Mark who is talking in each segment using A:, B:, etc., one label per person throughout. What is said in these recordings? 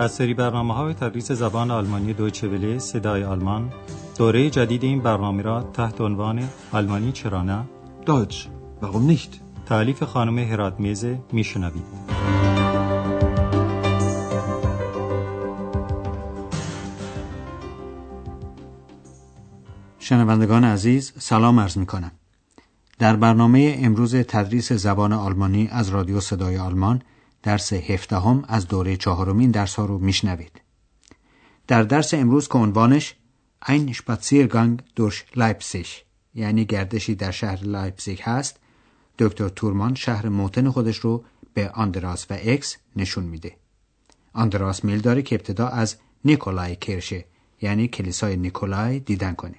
A: از سری برنامه های تدریس زبان آلمانی دویچه صدای آلمان دوره جدید این برنامه را تحت عنوان آلمانی چرا نه
B: Deutsch, warum nicht?
A: تعلیف خانم هرات میزه میشنوید
C: شنوندگان عزیز سلام عرض می کنم. در برنامه امروز تدریس زبان آلمانی از رادیو صدای آلمان درس هفدهم از دوره چهارمین درس ها رو میشنوید. در درس امروز که عنوانش ein Spaziergang durch Leipzig یعنی گردشی در شهر لایپزیگ هست دکتر تورمان شهر موطن خودش رو به آندراس و اکس نشون میده. آندراس میل داره که ابتدا از Nikolaikirche یعنی کلیسای نیکولای دیدن کنه.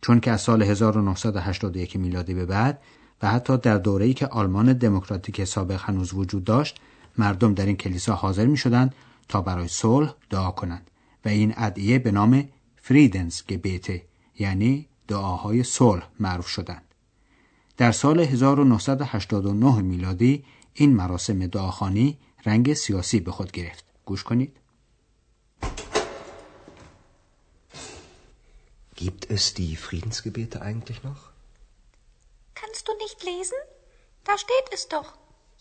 C: چون که از سال 1981 میلادی به بعد و حتی در دوره‌ای که آلمان دموکراتیک سابق هنوز وجود داشت مردم در این کلیسا حاضر می شدند تا برای صلح دعا کنند و این ادعیه به نام فریدنس گبیته یعنی دعاهای صلح معروف شدند. در سال 1989 میلادی این مراسم دعاخانی رنگ سیاسی به خود گرفت. گوش کنید.
D: Gibt es die Friedensgebete eigentlich noch?
E: Kannst du nicht lesen? Da steht es doch.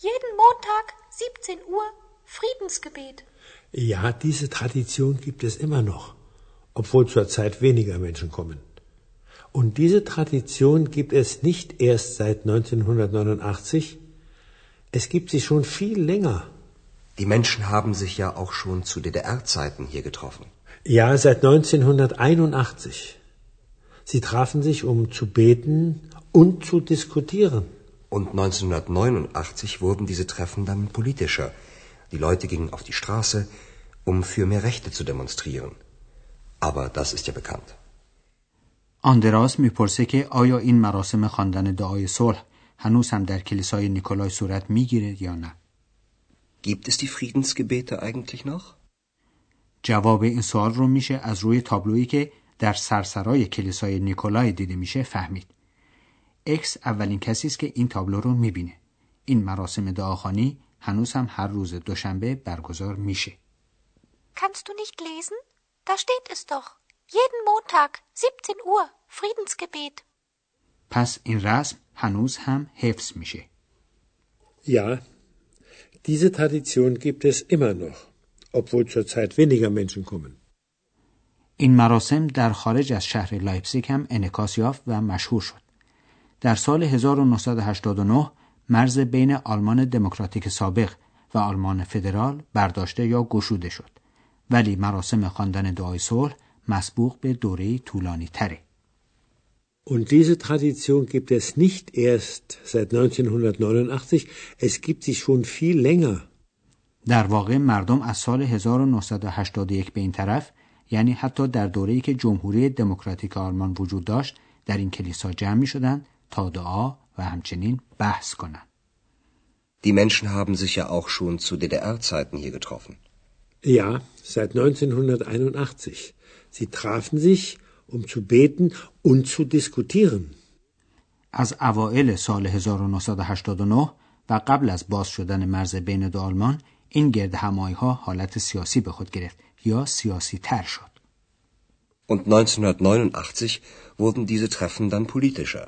E: Jeden Montag 17 Uhr Friedensgebet.
B: Ja, diese Tradition gibt es immer noch, obwohl zurzeit weniger Menschen kommen. Und diese Tradition gibt es nicht erst seit 1989, es gibt sie schon viel länger.
D: Die Menschen haben sich ja auch schon zu DDR-Zeiten hier getroffen.
B: Ja, seit 1981. Sie trafen sich, um zu beten und zu diskutieren.
D: Und 1989 wurden diese Treffen dann politischer. Die Leute gingen auf die Straße, um für mehr Rechte zu demonstrieren. Aber das ist ja bekannt.
C: آندراس میپرسه که آیا این مراسم خواندن دعای صلح هنوز هم در کلیسای نیکولای صورت میگیره یا نه؟
D: Gibt es die Friedensgebete eigentlich noch?
C: جواب این سوال رو میشه از روی تابلویی که در سرسرای کلیسای نیکولای دیده میشه فهمید. اکس اولین کسی است که این تابلو رو می‌بینه. این مراسم دعاخانی هنوز هم هر روز دوشنبه برگزار میشه.
E: Kannst du nicht lesen? Da steht es doch. Jeden Montag 17 Uhr Friedensgebet.
C: پس این رسم هنوز هم حفظ میشه.
B: Ja, diese Tradition gibt es immer noch, obwohl zurzeit weniger Menschen kommen.
C: این مراسم در خارج از شهر لایپزیگ هم انعکاس یافت و مشهور شد. در سال 1989 مرز بین آلمان دموکراتیک سابق و آلمان فدرال برداشته یا گشوده شد. ولی مراسم خواندن دعای صلح مسبوق به دوره طولانی تره.
B: Und diese Tradition gibt es nicht erst seit 1989, es gibt sie schon viel länger.
C: در واقع مردم از سال 1981 به این طرف یعنی حتی در دوره‌ای که جمهوری دموکراتیک آلمان وجود داشت در این کلیسا جمع می شدند تا دعا و همچنین بحث کنند.
D: Die Menschen haben sich ja auch schon zu DDR-Zeiten hier getroffen.
B: Ja, seit 1981. Sie trafen sich, um zu beten und zu diskutieren.
C: از اوایل سال 1989 و قبل از باز شدن مرز بین دو آلمان این گرد همایی ها حالت سیاسی به خود گرفت یا سیاسی تر شد.
D: Und 1989 wurden diese Treffen dann politischer.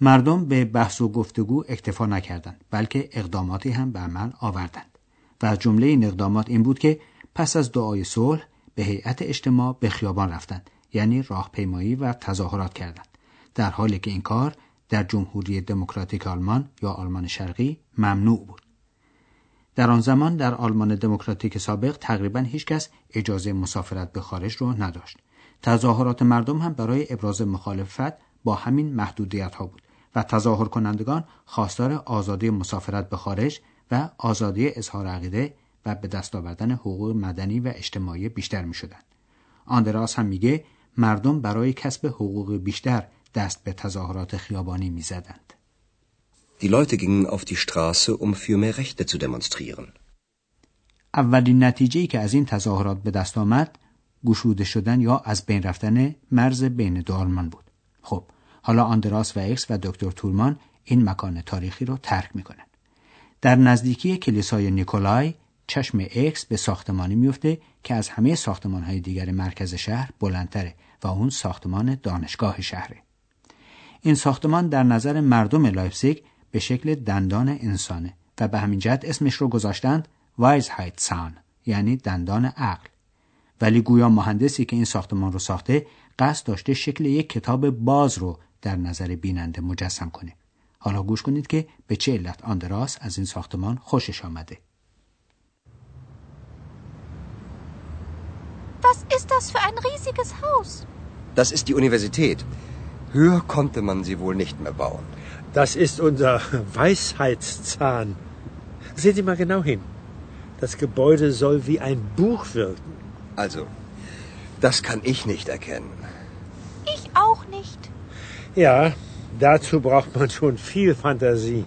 C: مردم به بحث و گفتگو اکتفا نکردند بلکه اقداماتی هم به عمل آوردند. و جمله این اقدامات این بود که پس از دعای صلح به هیئت اجتماع به خیابان رفتند یعنی راهپیمایی و تظاهرات کردند. در حالی که این کار در جمهوری دموکراتیک آلمان یا آلمان شرقی ممنوع بود. در آن زمان در آلمان دموکراتیک سابق تقریبا هیچکس اجازه مسافرت به خارج رو نداشت. تظاهرات مردم هم برای ابراز مخالفت با همین محدودیت ها بود. و تظاهر کنندگان خواستار آزادی مسافرت به خارج و آزادی اظهار عقیده و به دست آوردن حقوق مدنی و اجتماعی بیشتر می شدن. آندراس هم میگه مردم برای کسب حقوق بیشتر دست به تظاهرات خیابانی می زدند.
D: Die Leute gingen auf die Straße, um für mehr Rechte zu demonstrieren.
C: اولین نتیجه‌ای که از این تظاهرات به دست آمد گشوده شدن یا از بین رفتن مرز بین دو آلمان بود. خب حالا آندراس و اکس و دکتر تولمان این مکان تاریخی رو ترک می‌کنن. در نزدیکی کلیسای نیکولای چشم اکس به ساختمانی میفته که از همه ساختمان های دیگر مرکز شهر بلندتره و اون ساختمان دانشگاه شهره. این ساختمان در نظر مردم لایپزیگ به شکل دندان انسانه و به همین جهت اسمش رو گذاشتند Zahn یعنی دندان عقل. ولی گویا مهندسی که این ساختمان رو ساخته قصد داشته شکل یک کتاب باز رو در نظر بیننده مجسم کنه. حالا گوش کنید که به چه علت آندراس از این ساختمان خوشش آمده.
E: Was ist das für ein riesiges Haus?
D: Das ist die Universität. Höher konnte man sie wohl nicht mehr bauen.
B: Das ist unser Weisheitszahn. Sehen Sie mal genau hin. Das Gebäude soll wie ein Buch wirken.
D: Also, das kann ich nicht erkennen.
E: Ich auch nicht.
B: Ja, dazu braucht man schon viel Fantasie.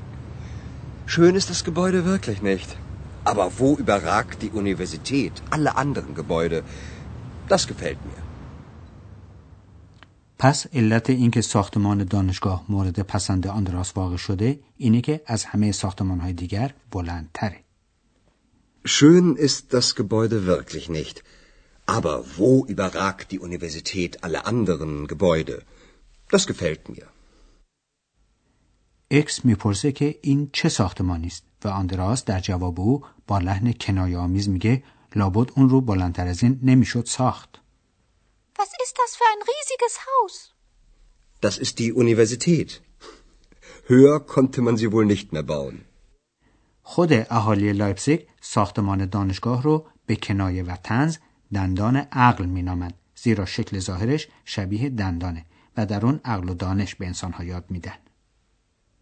D: Schön ist das Gebäude wirklich nicht. Aber wo überragt die Universität alle anderen Gebäude? Das gefällt mir.
C: پس علت اینکه ساختمان دانشگاه مورد پسند آندراس واقع شده اینه که از همه ساختمان های دیگر بلندتره.
D: Schön ist das Gebäude wirklich nicht. Aber wo überragt die Universität alle anderen Gebäude? Das gefällt mir.
C: اکس می‌پرسه که این چه ساختمانی است و آندراس در جواب او با لحن کنایه آمیز میگه لابد اون رو بلندتر از این نمی‌شد ساخت.
E: Was ist das für ein riesiges Haus?
D: Das ist die Universität. Höher konnte man sie wohl nicht mehr bauen.
C: خود اهالی لایپزیگ ساختمان دانشگاه رو به کنایه و تنز دندان عقل مینامند زیرا شکل ظاهرش شبیه دندانه و در اون عقل و دانش به انسانها یاد میدن.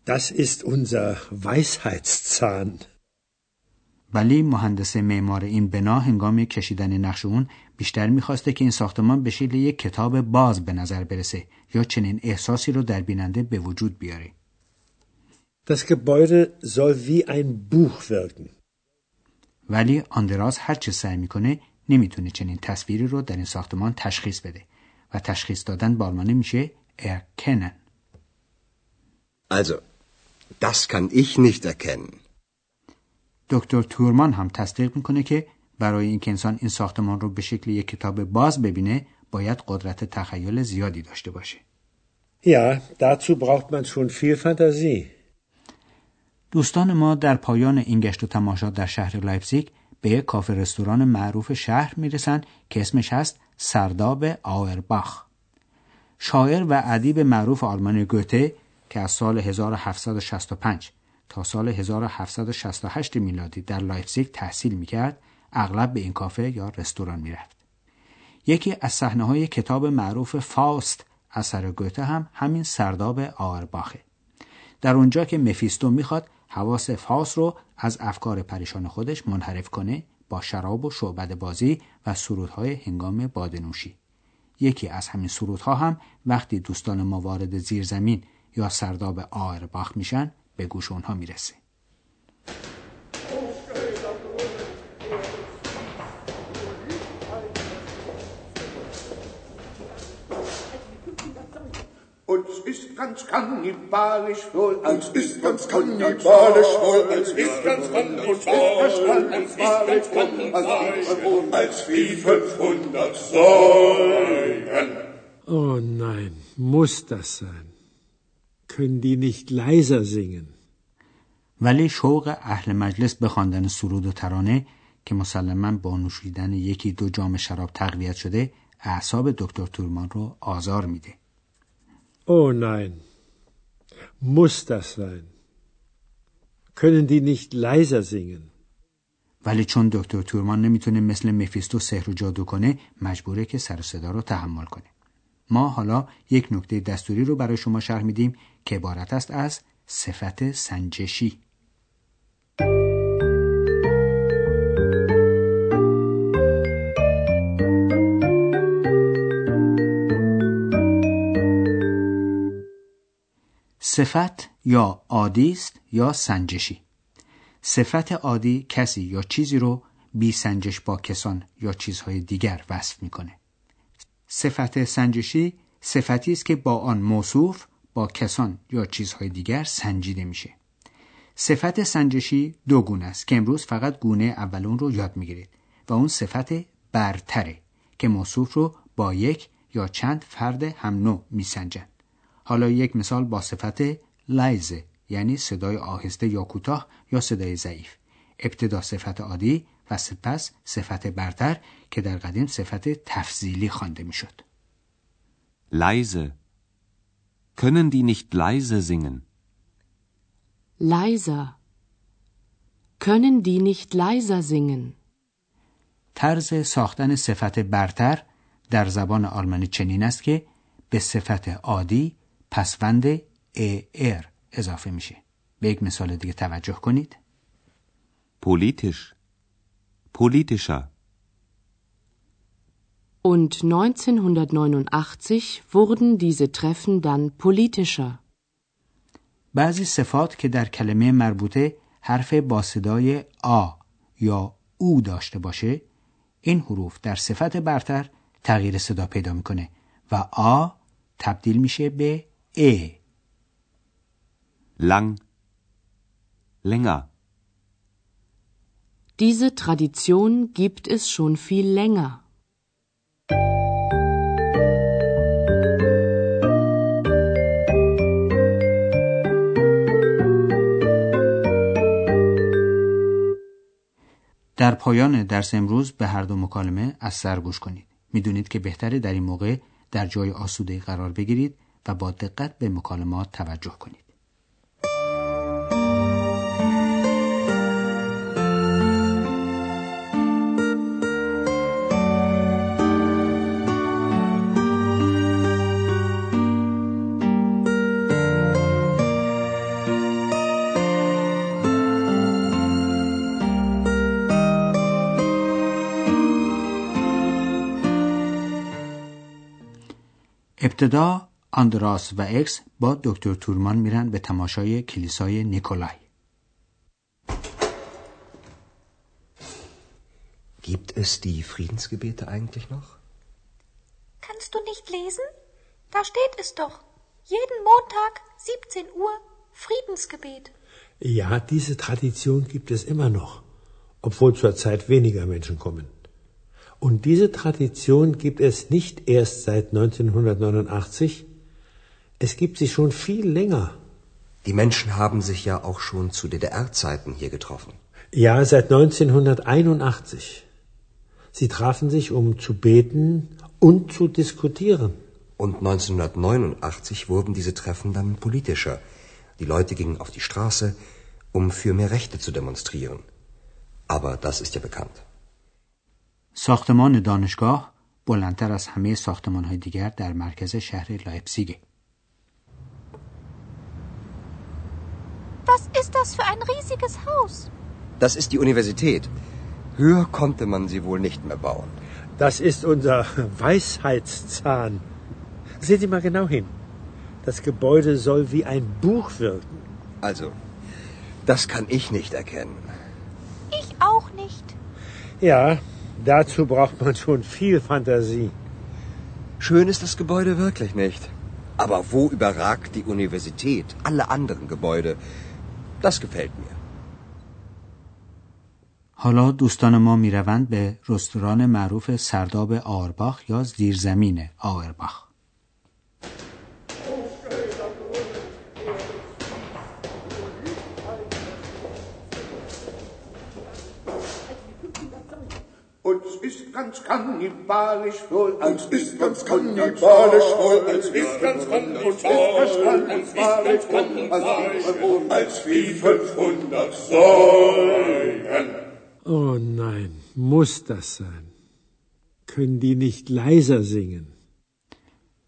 B: Das ist unser Weisheitszahn.
C: ولی مهندس معمار این بنا هنگام کشیدن نقش اون بیشتر می‌خواسته که این ساختمان به شکل یک کتاب باز به نظر برسه یا چنین احساسی رو در بیننده به وجود بیاره.
B: Das Gebäude soll wie ein Buch wirken.
C: ولی آندراس هر چه سعی می‌کنه نمی‌تونه چنین تصویری رو در این ساختمان تشخیص بده و تشخیص دادن با آلمانی میشه erkennen.
D: Also, das kann ich nicht erkennen.
C: دکتر تورمان هم تصدیق می‌کنه که برای اینکه انسان این ساختمان رو به شکل یک کتاب باز ببینه باید قدرت تخیل زیادی داشته باشه.
B: Ja, dazu braucht man schon viel Fantasie.
C: دوستان ما در پایان این گشت و تماشا در شهر لایپزیگ به یک کافه رستوران معروف شهر می‌رسن که اسمش هست سرداب آورباخ. شاعر و ادیب معروف آلمانی گوته که از سال 1765 تا سال 1768 میلادی در لایپزیگ تحصیل می‌کرد اغلب به این کافه یا رستوران می‌رفت. یکی از صحنه های کتاب معروف فاست اثر گوته هم همین سرداب آورباخه. در اونجا که مفیستو می‌خواد حواس فاس رو از افکار پریشان خودش منحرف کنه با شراب و شعبد بازی و سرودهای هنگام بادنوشی. یکی از همین سرودها هم وقتی دوستان ما وارد زیرزمین یا سرداب آرباخ میشن به گوش اونها می‌رسه.
F: Uns ist ganz kannibalisch wohl, uns ist ganz kannibalisch wohl, uns ist ganz kannibalisch wohl, als wie 500 Säulen.
B: Oh nein, muss das sein? Können die nicht leiser singen?
C: ولی شوق اهل مجلس به خواندن سرود و ترانه که مسلما با نوشیدن یکی دو جام شراب تقویت شده اعصاب دکتر تورمان رو آزار میده.
B: Oh nein, muss das sein? Können die nicht leiser singen?
C: ولی چون دکتر تورمان نمی‌تونه مثل مفیستو سحر و جادو کنه مجبوره که سر صدا رو تحمل کنه. ما حالا یک نکته دستوری رو برای شما شرح میدیم که عبارت است از صفت سنجشی. صفت یا عادی است یا سنجشی. صفت عادی کسی یا چیزی رو بی سنجش با کسان یا چیزهای دیگر وصف می‌کنه. صفت سنجشی صفتی است که با آن موصوف با کسان یا چیزهای دیگر سنجیده میشه. صفت سنجشی دو گونه است که امروز فقط گونه اولون رو یاد می‌گیرید و اون صفت برتره که موصوف رو با یک یا چند فرد هم نوع میسنجند حالا یک مثال با صفت لایزه یعنی صدای آهسته یا کوتاه یا صدای ضعیف ابتدا صفت عادی و سپس صفت برتر که در قدیم صفت تفضیلی خوانده می‌شد.
G: Leise. Können die nicht leise singen?
H: Leiser. Können die nicht leiser singen?
C: طرز ساختن صفت برتر در زبان آلمانی چنین است که به صفت عادی پسوند ار اضافه میشه. به یک مثال دیگه توجه کنید.
G: Politisch. Politischer.
H: Und 1989 wurden diese Treffen dann politischer.
C: بعضی صفات که در کلمه مربوطه حرف با صدای آ یا او داشته باشه این حروف در صفت برتر تغییر صدا پیدا می‌کنه و آ تبدیل میشه به ا
G: Lang. Länger.
H: Diese Tradition gibt es schon viel länger.
C: در پایان درس امروز به هر دو مکالمه از سر گوش کنید. می‌دونید که بهتره در این موقع در جای آسوده قرار بگیرید و با دقت به مکالمات توجه کنید. ابتدا آندراس و اکس با دکتر تورمان میرن به تماشای کلیسای نیکولای.
D: Gibt es die Friedensgebete eigentlich noch?
E: Kannst du nicht lesen? Da steht es doch. Jeden Montag, 17 Uhr, Friedensgebet.
B: Ja, diese Tradition gibt es immer noch, obwohl zurzeit weniger Menschen kommen. Und diese Tradition gibt es nicht erst seit 1989, es gibt sie schon viel länger.
D: Die Menschen haben sich ja auch schon zu DDR-Zeiten hier getroffen.
B: Ja, seit 1981. Sie trafen sich, um zu beten und zu diskutieren.
D: Und 1989 wurden diese Treffen dann politischer. Die Leute gingen auf die Straße, um für mehr Rechte zu demonstrieren. Aber das ist ja bekannt.
C: ساختمان دانشگاه بلندتر از همه ساختمان های دیگر در مرکز شهر لایپزیگه.
E: Was ist das für ein riesiges Haus?
D: Das ist die Universität. Höher konnte man sie wohl nicht mehr bauen.
B: Das ist unser Weisheitszahn. Sehen Sie mal genau hin. Das Gebäude soll wie ein Buch wirken.
D: Also, das kann ich nicht erkennen.
E: Ich auch nicht.
B: Ja, dazu braucht man schon viel Fantasie.
D: Schön ist das Gebäude wirklich nicht. Aber wo überragt die Universität alle anderen Gebäude? Das gefällt mir.
C: حالا دوستان ما می‌روند به رستوران معروف سرداب آرباخ یا زیرزمین آرباخ.
F: Ganz kannibalisch wohl, als ist ganz kannibalisch wohl, als ist ganz kannibalisch wohl, als wie 500 Säulen.
B: Oh nein, muss das sein? Können die nicht leiser singen?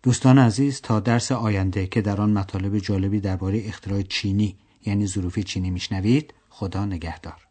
C: دوستان عزیز تا درس آینده که در آن مطالب جالبی درباره اختراع چینی یعنی ظروف چینی میشنوید خدا نگهدار